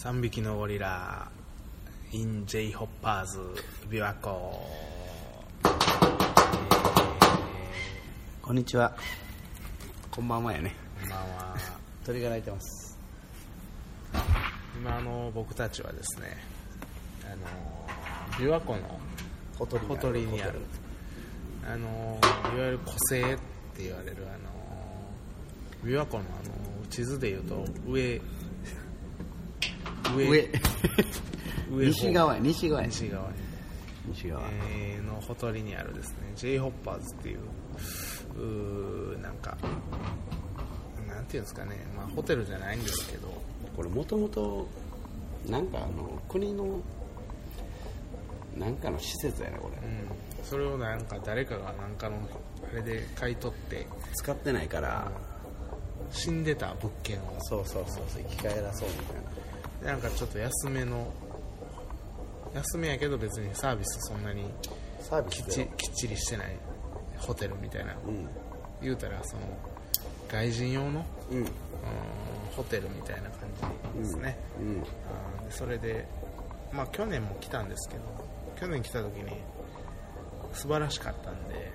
3匹のゴリラ。In J ホッパー。ズ琵琶湖、こんにちは。こんばんはやね。こんばんは。鳥が鳴いてます。今あの僕たちはですねあの琵琶湖のほとりほとりにある。あのいわゆる湖西って言われるあの琵琶湖のあの地図でいうと上上。上。西側や西側。や西側。に西側、えーのほとりにあるですね。J ホッパーズっていううーなんかなんていうんですかね、まあ、ホテルじゃないんですけど。これもともとなんかあの国のなんかの施設やねこれ、うん。それをなんか誰かがなんかのあれで買い取って。使ってないから、死んでた物件を。そうそうそうそう。生き返らそうみたいななんかちょっと安めの安めやけど別にサービスそんなにサービきっスでちきっちりしてないホテルみたいな。うん。言うたらその外人用のうん。うんホテルみたいな感じですね、うん。あーでそれでまあ去年も来たんですけど去年来た時に素晴らしかったんで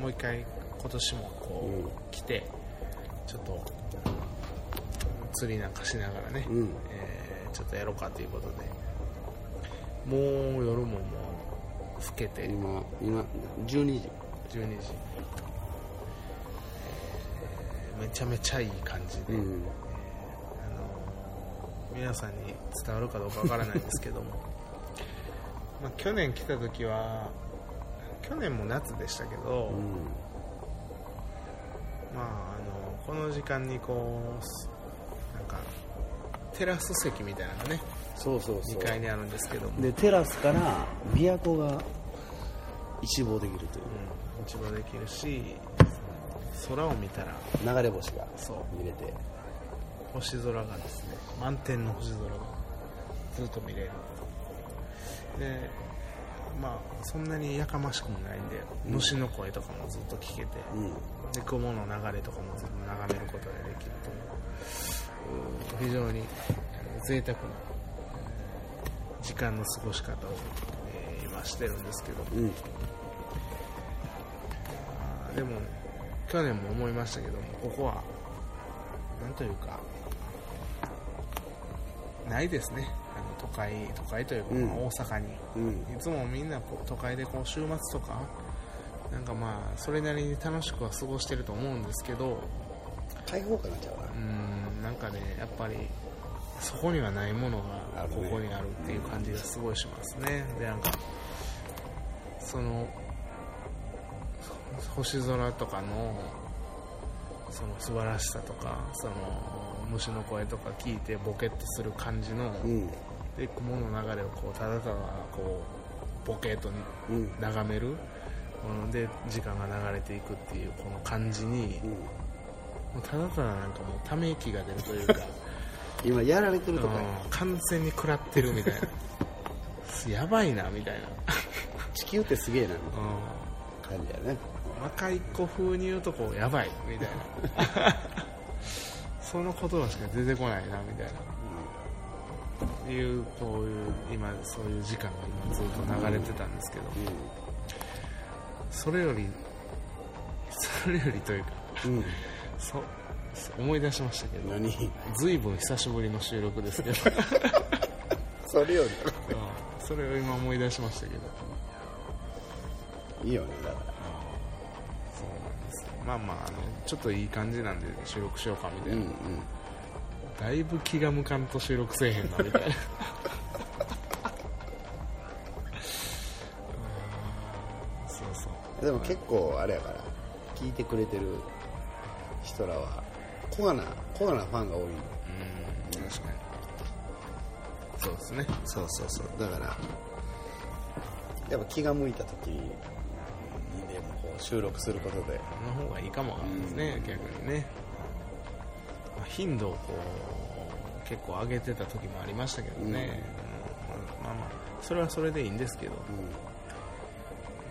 もう一回今年もこう、うん。来てちょっと釣りなんかしながらね、うん。えーちょっとやろうかということで。もう夜ももう更けて。今今12時。12時、えーめちゃめちゃいい感じで、うん。あの皆さんに伝わるかどうかわからないですけども。まあ去年来た時は去年も夏でしたけど、うん。まあ、あのこの時間にこうテラス席みたいなのがね。そうそうそう。2階にあるんですけども、でテラスから琵琶湖が一望できるという。うん、一望できるし空を見たら流れ星がそう。見れて。星空がですね満天の星空がずっと見れる。でまあそんなにやかましくもないんで、うん虫の声とかもずっと聞けて、うん。で雲の流れとかもずっと眺めることができるといううん。非常にえー贅沢なえー時間の過ごし方を、えー今してるんですけど。うん。でも去年も思いましたけどもここはなんというかないですね都会都会というか、うん。まあ大阪に。うん。いつもみんなこう都会でこう週末とかなんかまあそれなりに楽しくは過ごしてると思うんですけど開放感がちゃうな。うーんなんかねやっぱりそこにはないものがここにあるっていう感じがすごいしますね。でなんかそのそ星空とかのその素晴らしさとかその虫の声とか聞いてボケっとする感じの、うんで雲の流れをこうただただこうボケっとうん。眺める。うんで時間が流れていくっていうこの感じにうん。もうただただなんかもうため息が出るというか。今やられてるとか。うん。完全に食らってるみたいな。やばいなみたいな、地球ってすげえな。う感じやねん、若い子風に言うとこうやばいみたいなその言葉しか出てこないなみたいないうこういう今そういう時間が今ずっと流れてたんですけど、それよりそれよりというかうん。うんそそ思い出しましたけど何？ずいぶん久しぶりの収録ですけど。それようん。それを今思い出しましたけど。りいいよねだかそうなんですよ。まあまああのちょっといい感じなんで収録しようかみたいな、らうんうんだいぶ気が向かんと収録せえへんなみたいな。うん。そうそう。でも結構あれやから聞いてくれてる人らはコアなコアなファンが多い。うん確かに。そうですね。そうそうそう。だからやっぱ気が向いた時にでもこう収録することで。その方がいいかもわかんないですね、逆にね、まあ、頻度をこう結構上げてた時もありましたけどね、うん。まあまあまあそれはそれでいいんですけど、う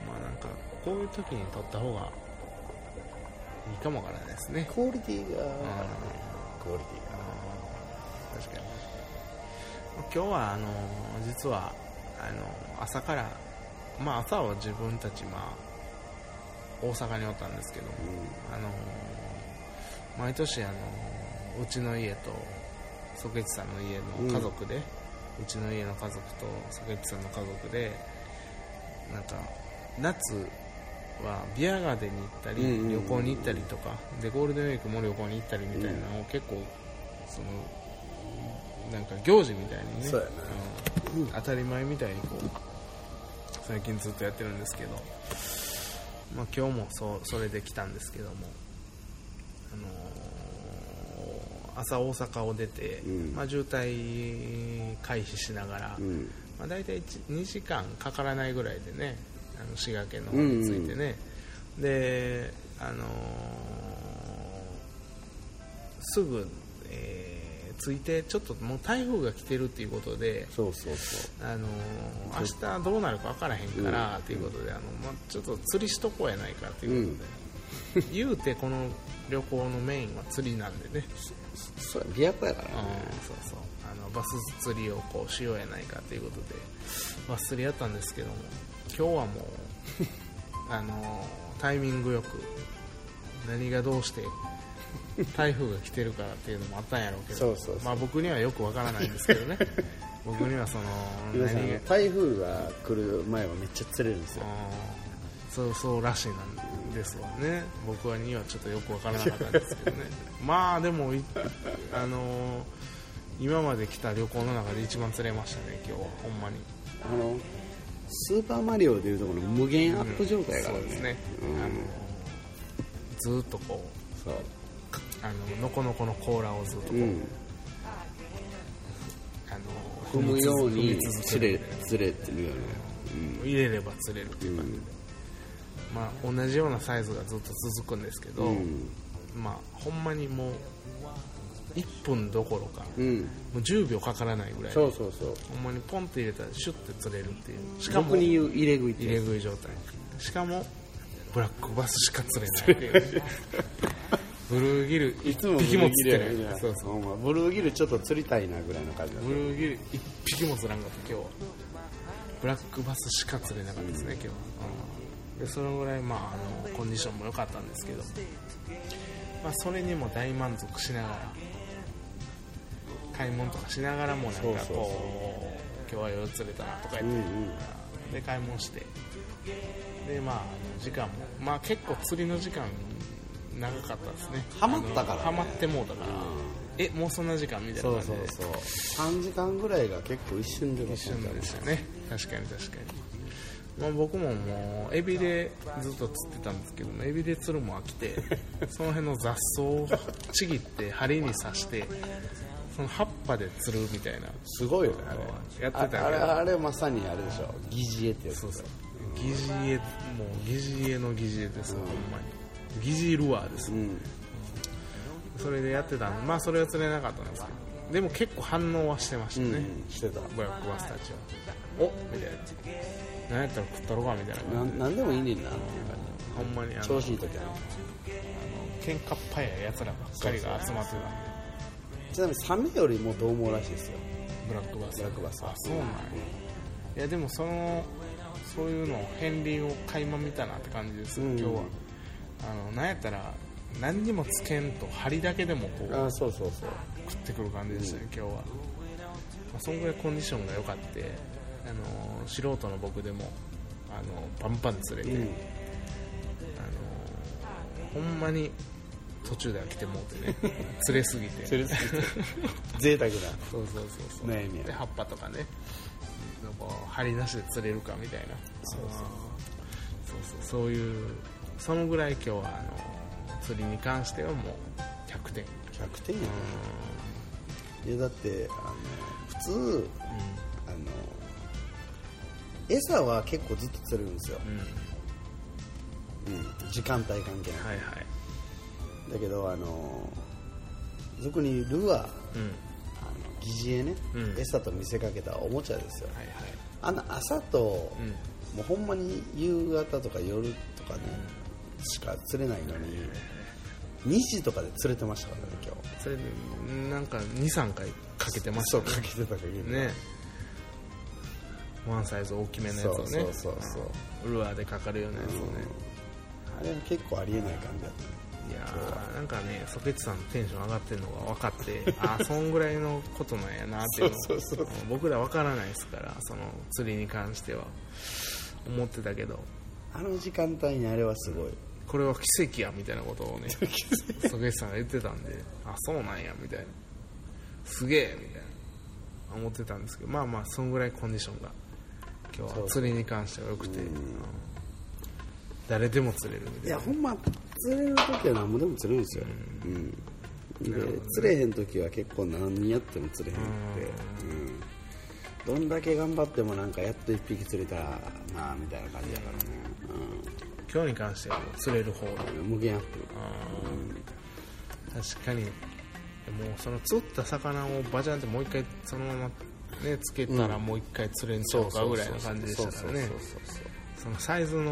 まあなんかこういう時に撮った方がいいかもわからないですね。んクオリティが。うん。クオリティが。確かに。今日はあの実はあの朝から、まあ、朝は自分たち、まあ、大阪におったんですけども、あの毎年あのうちの家とソケチさんの家の家族で、うちの家の家族とソケチさんの家族でなんか夏はビアガーデンに行ったり、うんうんうん旅行に行ったりとかでゴールデンウィークも旅行に行ったりみたいなのを結構そのなんか行事みたいにね当たり前みたいにこう最近ずっとやってるんですけど、まあ、今日もそうそれで来たんですけども、あのー朝大阪を出て、うん。まあ、渋滞回避しながら、うん。まあ、大体2時間かからないぐらいでねあの滋賀県の方に着いてね、で、あのーすぐ、えー着いてちょっともう台風が来てるっていうことで、そうそうそう。あのー明日どうなるか分からへんからっていうことで、あのまあ、ちょっと釣りしとこうやないかっていうことで、言うてこの旅行のメインは釣りなんでね、そうや琵琶湖やからね。うんそうそう。あのバス釣りをこうしようやないかということでバス釣りやったんですけども今日はもう あのタイミングよく何がどうして台風が来てるからっていうのもあったんやろうけどまあ、僕にはよくわからないんですけどね。僕にはその台風が来る前はめっちゃ釣れるんですよ。そうそうらしいなんですわね。僕はにはちょっとよくわからなかったんですけどね。まあでもいあのー今まで来た旅行の中で一番釣れましたね今日は。ほんまに。あのスーパーマリオでいうところの無限アップ状態やからね,、そうですね、うん。あのずーっとこうそう。あののこのこの甲羅をずっとこう、うん。あの踏むように釣れる釣れっていうよね、入れれば釣れるっていう感じで、まあ同じようなサイズがずっと続くんですけど、うん。まあほんまにもう1分どころか、うん、うん、もう10秒かからないぐらいそうそうそう。ほんまにポンって入れたらシュッて釣れるっていう。しかも入れ食い入れ食い状態。しかもブラックバスしか釣れない ブルーギルいつも1匹も釣ってない。ブルーギルやそうそう。ブルーギルちょっと釣りたいなぐらいの感じだブルーギル1匹も釣らんかった。今日はブラックバスしか釣れなかったですね、今日。は、うんでそのぐらい、まあ、あのコンディションも良かったんですけど、まあ、それにも大満足しながら買い物とかしながらもなんかこうそうそうそう。今日は夜釣れたなとか言って、うんうん。で買い物してでまあ時間もまあ結構釣りの時間長かったですね。ハマったからね。ハマってもうたから、えもうそんな時間みたいなそう感じで。そうそう3時間ぐらいが結構一瞬で一瞬でしたね。確かに確かに、まあ、僕ももうエビでずっと釣ってたんですけどもエビで釣るも飽きて その辺の雑草をちぎって針に刺してその葉っぱで釣るみたいな。すごいよねあれ。やってたけど。ああれあれまさにあれでしょ。疑似絵ってやつそうそう。疑似絵もう疑似絵の疑似絵ですよ、ほんまに。疑似ルアーです、うん。それでやってたんでまあそれは釣れなかったんですけど。でも結構反応はしてましたうん、ね、してた。ブラックバスたちは。おみたいな何やったら食ったろかみたいななんなんでもいいねんなっていうほんまにあの調子いい時は。ね喧嘩っ早いやつらばっかりが集まってた。んでちなみにサメよりも獰猛らしいですよ。ブラックバス。ブラックバス。はあそうなんや。いやでもそのそういうのを片鱗を垣間見たなって感じですよ、うん。今日は。あのなんやったら何にもつけんと針だけでもこうあそうそうそう。食ってくる感じでしたね、今日は、まあ、そんぐらいコンディションが良かってあの素人の僕でもあのパンパン釣れて、うん。あのほんまに途中で飽きてもうてね 釣れすぎて。釣れすぎて。贅沢な そうそうそうそう。悩みや。で葉っぱとかねこう針なしで釣れるかみたいな。そうそう。そうそう。そういうそのぐらい今日はあの釣りに関してはもう100点100点やね。ういやだってあの普通ん餌は結構ずっと釣れるんですよ、うん。うん。うん、時間帯関係ない、はいはい。だけどあの俗にルアー。あのうん疑似餌ね、うん。餌と見せかけたおもちゃですよ。はいはい。あの朝と、うん。もうほんまに夕方とか夜とかね、しか釣れないのに2時とかで釣れてましたからね今日。それでなんか23回かけてましたそうかけてたかけてた。ねワンサイズ大きめのやつをね。そうそうそうルアーでかかるようなやつをね、あれは結構ありえない感じだったね。いやーなんかねソケツさんのテンション上がってるのが分かって ああそんぐらいのことなんやなっていうのそうそう僕ら分からないですからその釣りに関しては。思ってたけど。あの時間帯にあれはすごい。これは奇跡やみたいなことをね ソケツさんが言ってたんであそうなんやみたいな。すげえみたいな。思ってたんですけどまあまあそんぐらいコンディションが今日は。釣りに関しては良くて、うん。誰でも釣れるみたいやほんま釣れる時は何もでも釣れるんですよ、うん。で釣れへん時は結構何やっても釣れへんって、うん、どんだけ頑張ってもなんかやっと一匹釣れたなあみたいな感じだからね、今日に関しては釣れる方無限アップ確かに。もうその釣った魚をバジャンってもう一回そのままねつけたらもう一回釣れんちゃうかぐらいの感じでしたからね。そのサイズの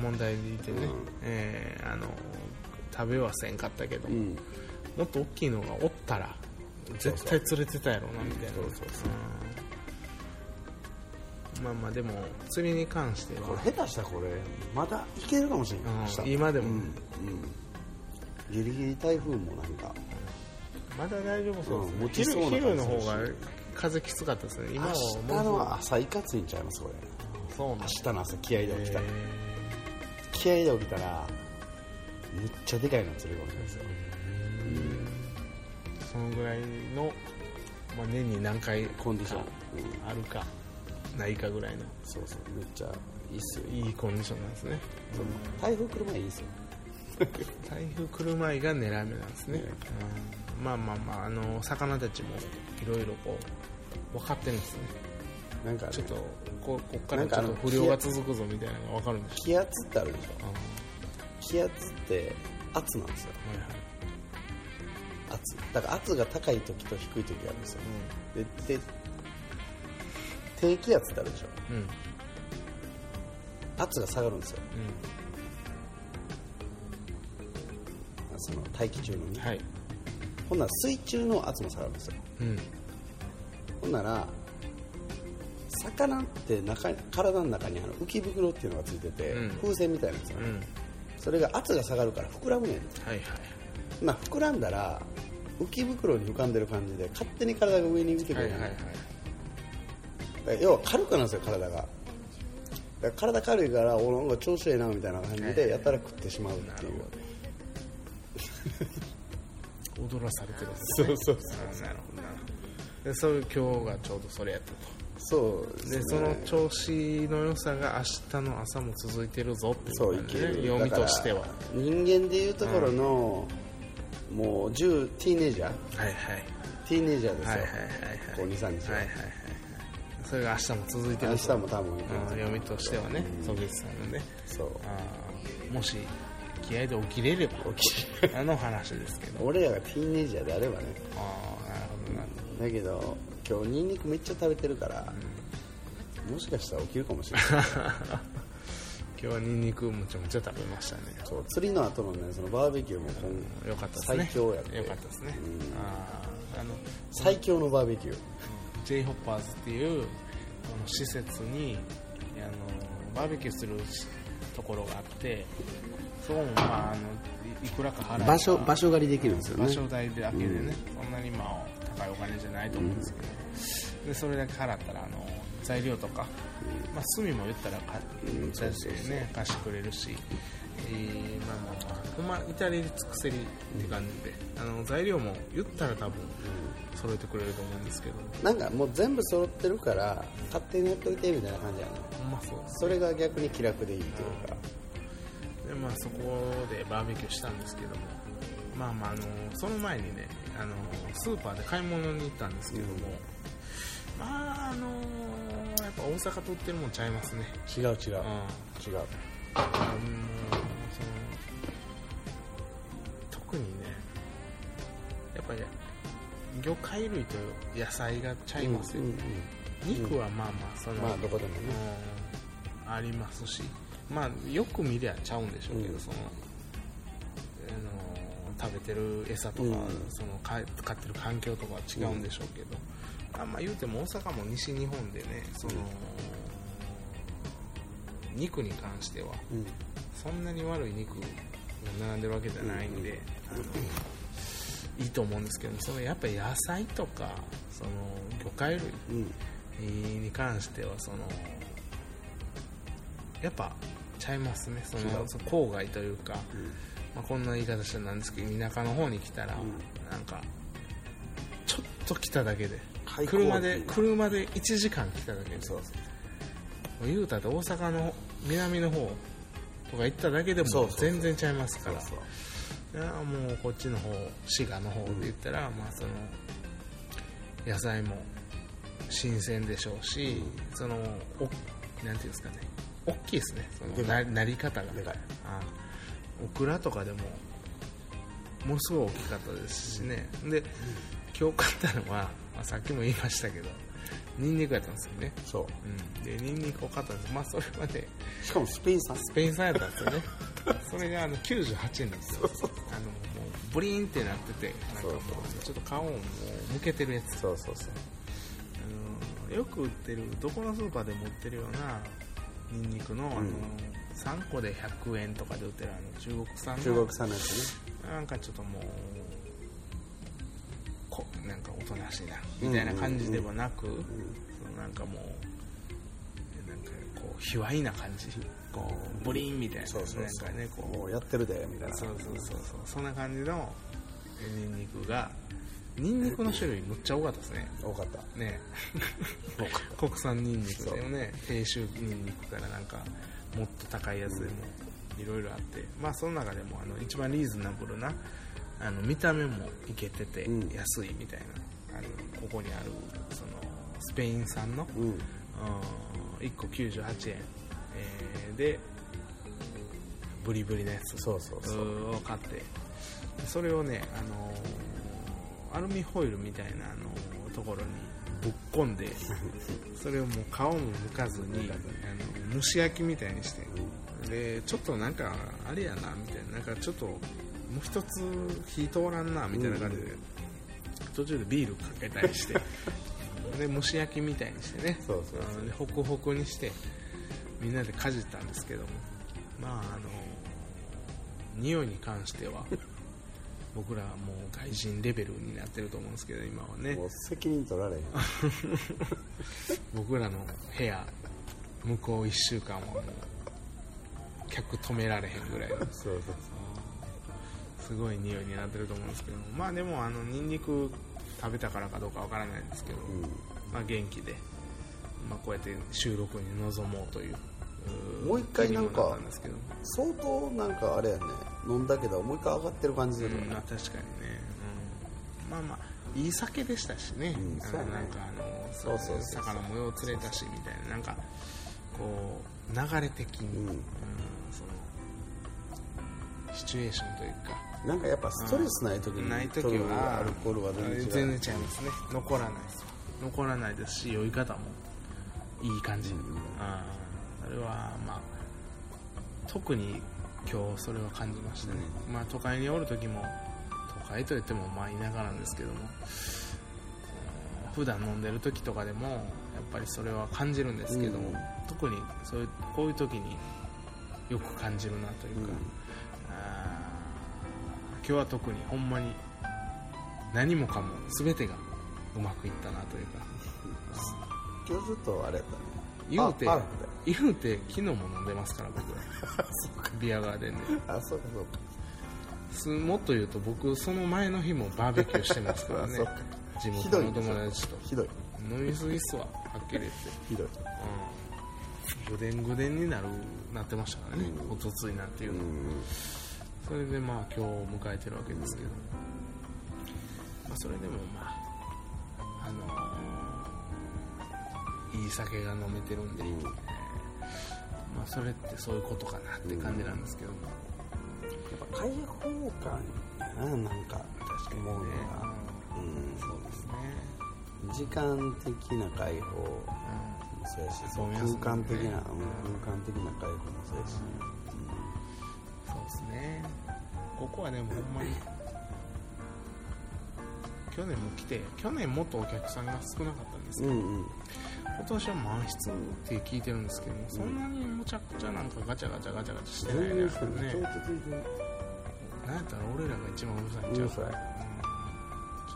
問題でいてね、えーあの食べはせんかったけど、うん。もっと大きいのがおったら絶対釣れてたやろうなみたいな。まあまあでも釣りに関してこはれ下手したらこれまだいけるかもしれない、うん今でも。うん、うん。ギリギリ台風もなんか。まだ大丈夫そうですね、うん。昼の方が風きつかったですね。今は明日の朝いかついんちゃいますこれ。そう明日の朝気合で起きた。気合で起きたらむっちゃでかいの釣れるかもしれないですよ。ー。そのぐらいの、まあ、年に何回コンディション、あるかないかぐらいの。そうそう。めっちゃいいっすよ。いいコンディションなんですね。台風来る前いいっすよ。台風来る前が狙い目なんですね、ねうんまあまあまああの魚たちもいろいろこう分かってるんですね。なんかねちょっとここっからちょっと不良が続くぞみたいなのが分かるんでしょ気圧ってあるでしょ気圧って圧なんですよ。はいはい。圧。だから圧が高い時と低い時があるんですよ。でで低気圧ってあるでしょ。うん。うん圧が下がるんですよ。その大気中のね、うんはいほんなら水中の圧も下がるんですよ。うんほんなら魚って中体の中にあの浮き袋っていうのがついてて、うん。風船みたいなんですよ、うん。それが圧が下がるから膨らむねん。はいはいまあ膨らんだら浮き袋に浮かんでる感じで勝手に体が上に浮いてくる、はいはいはい。要は軽くなるんですよ体が。体軽いからおなんか調子ええなみたいな感じでやったら食ってしまうっていう、踊らされてるんですね。そうそうあなるほどなるほどでそういう今日がちょうどそれやったと。そうでその調子の良さが明日の朝も続いてるぞっていそうう感じね。いける。読みとしては。人間でいうところの、もう10ティーネイジャー？はいはい。ティーネイジャーですよ、はいはいはいこう23日は、はいはいはいはい。それが明日も続いてる明日も多分うん読みとしてはね曽口さんのねそうもし気合で起きれれば。起きあの話ですけど。俺らがティーネイジャーであればね。ああなるほどなるほだけど今日ニンニクめっちゃ食べてるから、もしかしたら起きるかもしれない。ど 今日はニンニクむちゃむちゃ食べましたね。そう釣りの後のねそのバーベキューも今よかったですね。最強やって。よかったですね、うん。あーあの最強のバーベキュー。J ホッパーズっていうあの施設にあのバーベキューするところがあってそこもまああのいいくらか払えば場所場所借りできるんですよね。場所代だけでね、そんなにまあ高いお金じゃないと思うんですけど、でそれだけ払ったらあの材料とか、まあ、炭も言ったらかうん出してね貸してくれるし、えーまあほんま至れり尽くせりって感じで、あの材料も言ったら多分揃えてくれると思うんですけど。なんかもう全部揃ってるから勝手にやっといてみたいな感じやねほんまそうそれが逆に気楽でいいというか。でまあそこでバーベキューしたんですけども。まあまああのその前にねあのスーパーで買い物に行ったんですけども、まああのやっぱ大阪と売ってるもんちゃいますね。違う違う。うん。違う。あのその特にねやっぱり魚介類と野菜がちゃいますよ、うんうん。肉はまあまあその、まあどこでもね。うんありますしまあよく見りゃちゃうんでしょうけど、うん。そのあの食べてる餌とか、うん。そのか飼ってる環境とかは違うんでしょうけど、あん。ま言うても大阪も西日本でねその、肉に関してはうん。そんなに悪い肉が並んでるわけじゃないんで、あのいいと思うんですけどそのやっぱり野菜とかその魚介類うん。に関してはそのやっぱちゃいますね。その郊外というか、まあ、こんな言い方したらなんですけど田舎の方に来たら、うん。なんかちょっと来ただけで。車で車で1時間来ただけで。そう言うたって大阪の南の方とか行っただけでもそうそうそう。全然ちゃいますから。そうそう。いやもうこっちの方滋賀の方で言ったら、まあその野菜も新鮮でしょうし、そのおなん。ていうんですかね大きいですね。その。ないなり方がでかい。あオクラとかでもものすごい大きかったですしね、で今日買ったのは、まあ、さっきも言いましたけどニンニクやったんですよね、そう。うん、でニンニクを買ったんです。まあそれはねしかもスペイン産。スペイン産やったんですよね。それがあの98円ですよ。あのもうブリーンってなっててなんかもうちょっと顔をもう向けてるやつ。そうそうそう。あのよく売ってるどこのスーパーでも売ってるようなニンニクの,、あのうん3個で100円とかで売ってるあの中国産の。中国産のやつね。なんかちょっともうこなんかおとなしいなみたいな感じではなく、そのなんかもうなんかこう卑猥な感じ。こうブリーンみたいな。そうそうそう。なんかねこうやってるでみたいな。そうそうそうそう。そんな感じのニンニクがニンニクの種類むっちゃ多かったですね。多かった。ね。国産ニンニクでもね。低州ニンニクからなんかもっと高いやつでもいろいろあって。まあその中でもあの一番リーズナブルなあの見た目もいけててうん。安いみたいな、あのここにあるそのスペイン産の、たうん。うん1個98円、えーでブリブリのやつそうそうそう。を買って。それをね、あのーアルミホイルみたいな、あのーところにぶっ込んで それをもう皮も剥かずにあの蒸し焼きみたいにしてでちょっとなんかあれやなみたいななんかちょっともう一つ火通らんなみたいな感じで、途中でビールかけたりして で蒸し焼きみたいにしてね。そうそうあのでホクホクにしてみんなでかじったんですけども。まああの匂いに関しては僕らはもう外人レベルになってると思うんですけど今はね。もう責任取られへん。僕らの部屋向こう1週間はもう客止められへんぐらいの。そうそうすごい匂いになってると思うんですけどまあでもあのニンニク食べたからかどうかわからないんですけど、うん。まあ、元気で、まあ、こうやって収録に臨もうといううもう一回なんか相当なんかあれやね飲んだけどもう一回上がってる感じだよねう。んまあ、確かにね、うん、まあまあいい酒でしたしね,、うんそうやね。なんかあのそうそうそう魚もよう釣れたしみたいな。なんかこう流れ的に、うん。うんそのシチュエーションというか。なんかやっぱストレスない時にない時はアルコールは全然違う。全然違いますね。残らないです。残らないですし酔い方もいい感じ、うん。あれはまあ特に今日それは感じましたね、まあ都会におる時も都会といってもまあ田舎なんですけどもうん普段飲んでる時とかでもやっぱりそれは感じるんですけども、うん。特にそういうこういう時によく感じるなというか、うん。今日は特にほんまに何もかも全てがうまくいったなというか。今日ちょっとあれやったね。言うて言うて昨日も飲んでますから僕。ビアガーデンで。あそうかそうか。すもっと言うと僕その前の日もバーベキューしてますから あね地元の友達と。ひどい飲みすぎっすわはっきり言って。ひどい。うん。ぐでんぐでんになるなってましたからね。うん。おとついなんていううの。はん。それでまあ今日を迎えてるわけですけど、まあ、それでもまああのーいい酒が飲めてるんで、うん。えーまあ、それってそういうことかなって感じなんですけど。も、やっぱ開放感やななんか確かにね思うのがうん。そうですね、時間的な解放もそうやしそうですね。空間的な、うん空間的な解放もそうやし、そうですね。ここはでもほんまに去年も来て去年もっとお客さんが少なかったんですけど、うんうん今年は満室って聞いてるんですけども、そんなにむちゃくちゃなんかガチャガチャガチャガチャしてないですよね。なんやったら俺らが一番うるさいんちゃう？うるさい。うん。ちょ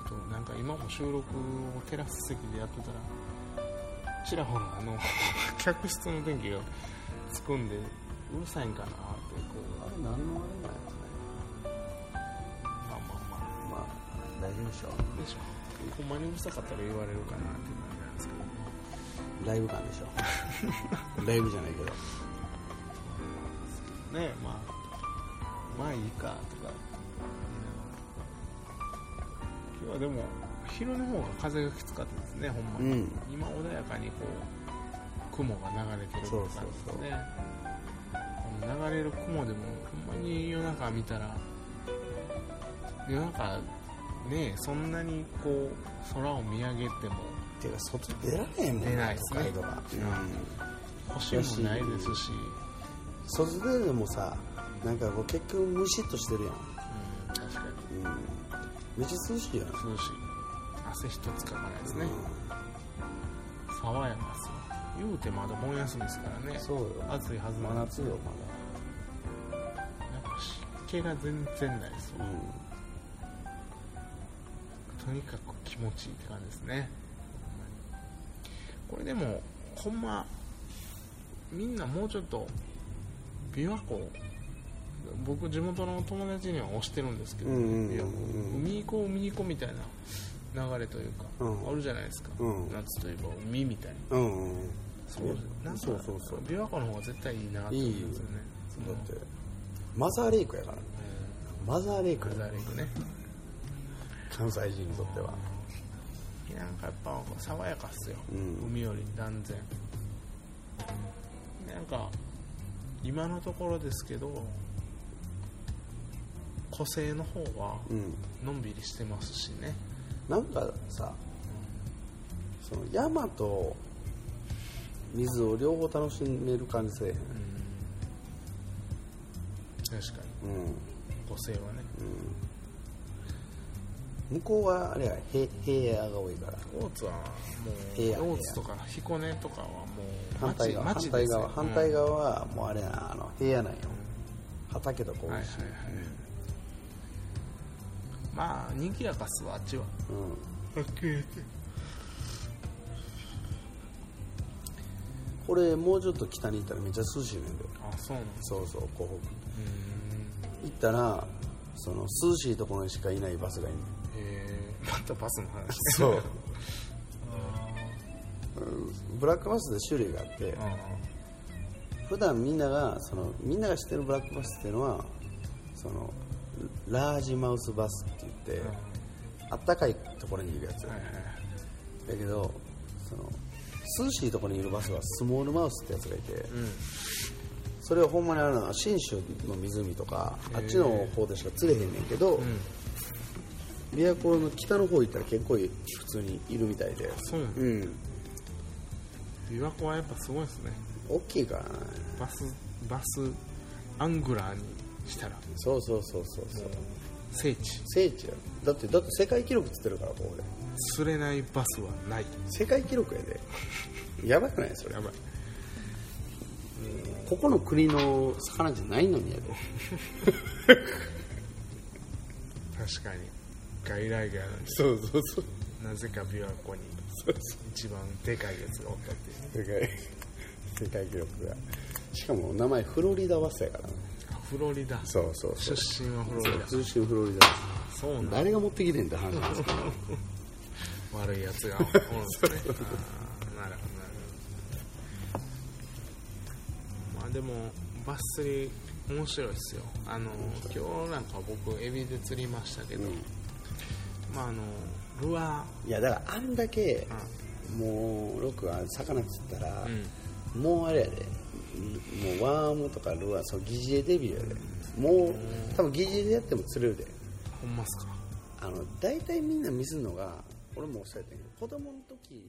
っとなんか今も収録をテラス席でやってたらちらほらあの 客室の電気がつくんでうるさいんかなってこう。あれ何のあれなんやまあまあまあ。まあ大丈夫でしょでしょほんまにうるさかったら言われるかなって感じなんですけどライブ感でしょ。ライブじゃないけど。ねまあまあいいかとか。今日はでも昼の方が風がきつかったですねほんまに、うん。今穏やかにこう雲が流れてるそう感そうそうじですねこの流れる雲でもほんまに夜中見たら夜中ねそんなにこう空を見上げてもてか外出られへんもん出ないですね都会とか、うん、星もないですし、外出てもさなんかこう結局ムシッとしてるやん、うん、確かに。うん、めっちゃ涼しいやん、涼しい。汗一つかかないですね、爽やかですよ言うてまだ盆休みですからね。そうよ。暑いはず真夏よやっぱ湿気が全然ないですよ。まだとにかく気持ちいいって感じですねこれでもほんまみんなもうちょっと琵琶湖僕地元の友達には推してるんですけど、うんうんうんうん。琵琶湖。海行こう海に行こうみたいな流れというか、うん。あるじゃないですか、うん。夏といえば海みたいな。うんうんうん。そうなんかそうそうそう。琵琶湖の方が絶対いいなって思うんですよね。だってマザーレイクやから。ねマザーレイク。ガザーレイクね。関西人にとってはなんかやっぱ爽やかっすよ、うん。海より断然。なんか今のところですけど湖西の方はうん。のんびりしてますしね、なんかさその山と水を両方楽しめる感じせえへん。うん、確かに。うん。湖西はね向こうはあれやへ平野が多いから。大津はも平野う大津とか彦根とかはもう反対側反町対側反対側はもうあれやあの平野なんよ。畑とかうんはいはいはい多い。し、まあ人気やかっすわあっちは。うん。はっきり言ってこれもうちょっと北に行ったらめっちゃ涼しいねんであそうなんそうそう湖北。う行ったらその涼しいところにしかいないバスがいんーん。へえまたバスの話。そう。あブラックバスで種類があって普段みんながそのみんなが知ってるブラックバスっていうのはそのラージマウスバスって言ってあったかいところにいるやつ。ーはいはい。だけどその涼しいところにいるバスはスモールマウスってやつがいてうん。それはほんまにあるのは信州の湖とかあっちの方でしか釣れへんねんけどうん琵琶湖の北の方行ったら結構普通にいるみたいで。そうなんうん。琵琶湖はやっぱすごいですね。大きいからねバスバスアングラーにしたら。そうそうそうそうそう。聖地。聖地や。だってだって世界記録っつってるからこれ釣れないバスはない。世界記録やで。やばくないそれ。やばい。ここの国の魚じゃないのにやで。確かに外来魚なのにそうそうそう。なぜか琵琶湖に。一番でかいやつ。がおったってい。うね世界世界記録が。しかも名前フロリダバスやからね。あフロリダ。そうそうそう。出身はフロリダ。通信フロリダそうなん誰が持ってきてんって話なんですけど悪いやつがおるんですね。あーなるほど。なるほど。まあでもバス釣り面白いですよ。あの今日なんか僕エビで釣りましたけど、まああのルアいやだからあんだけーもうロックが魚釣ったら、うん。もうあれやで。もうワームとかルアーそう疑似餌デビューやで。もう多分疑似餌でやっても釣れるで。ほんまっすか。あの大体みんなミスるのが俺もそうやったけど子供の時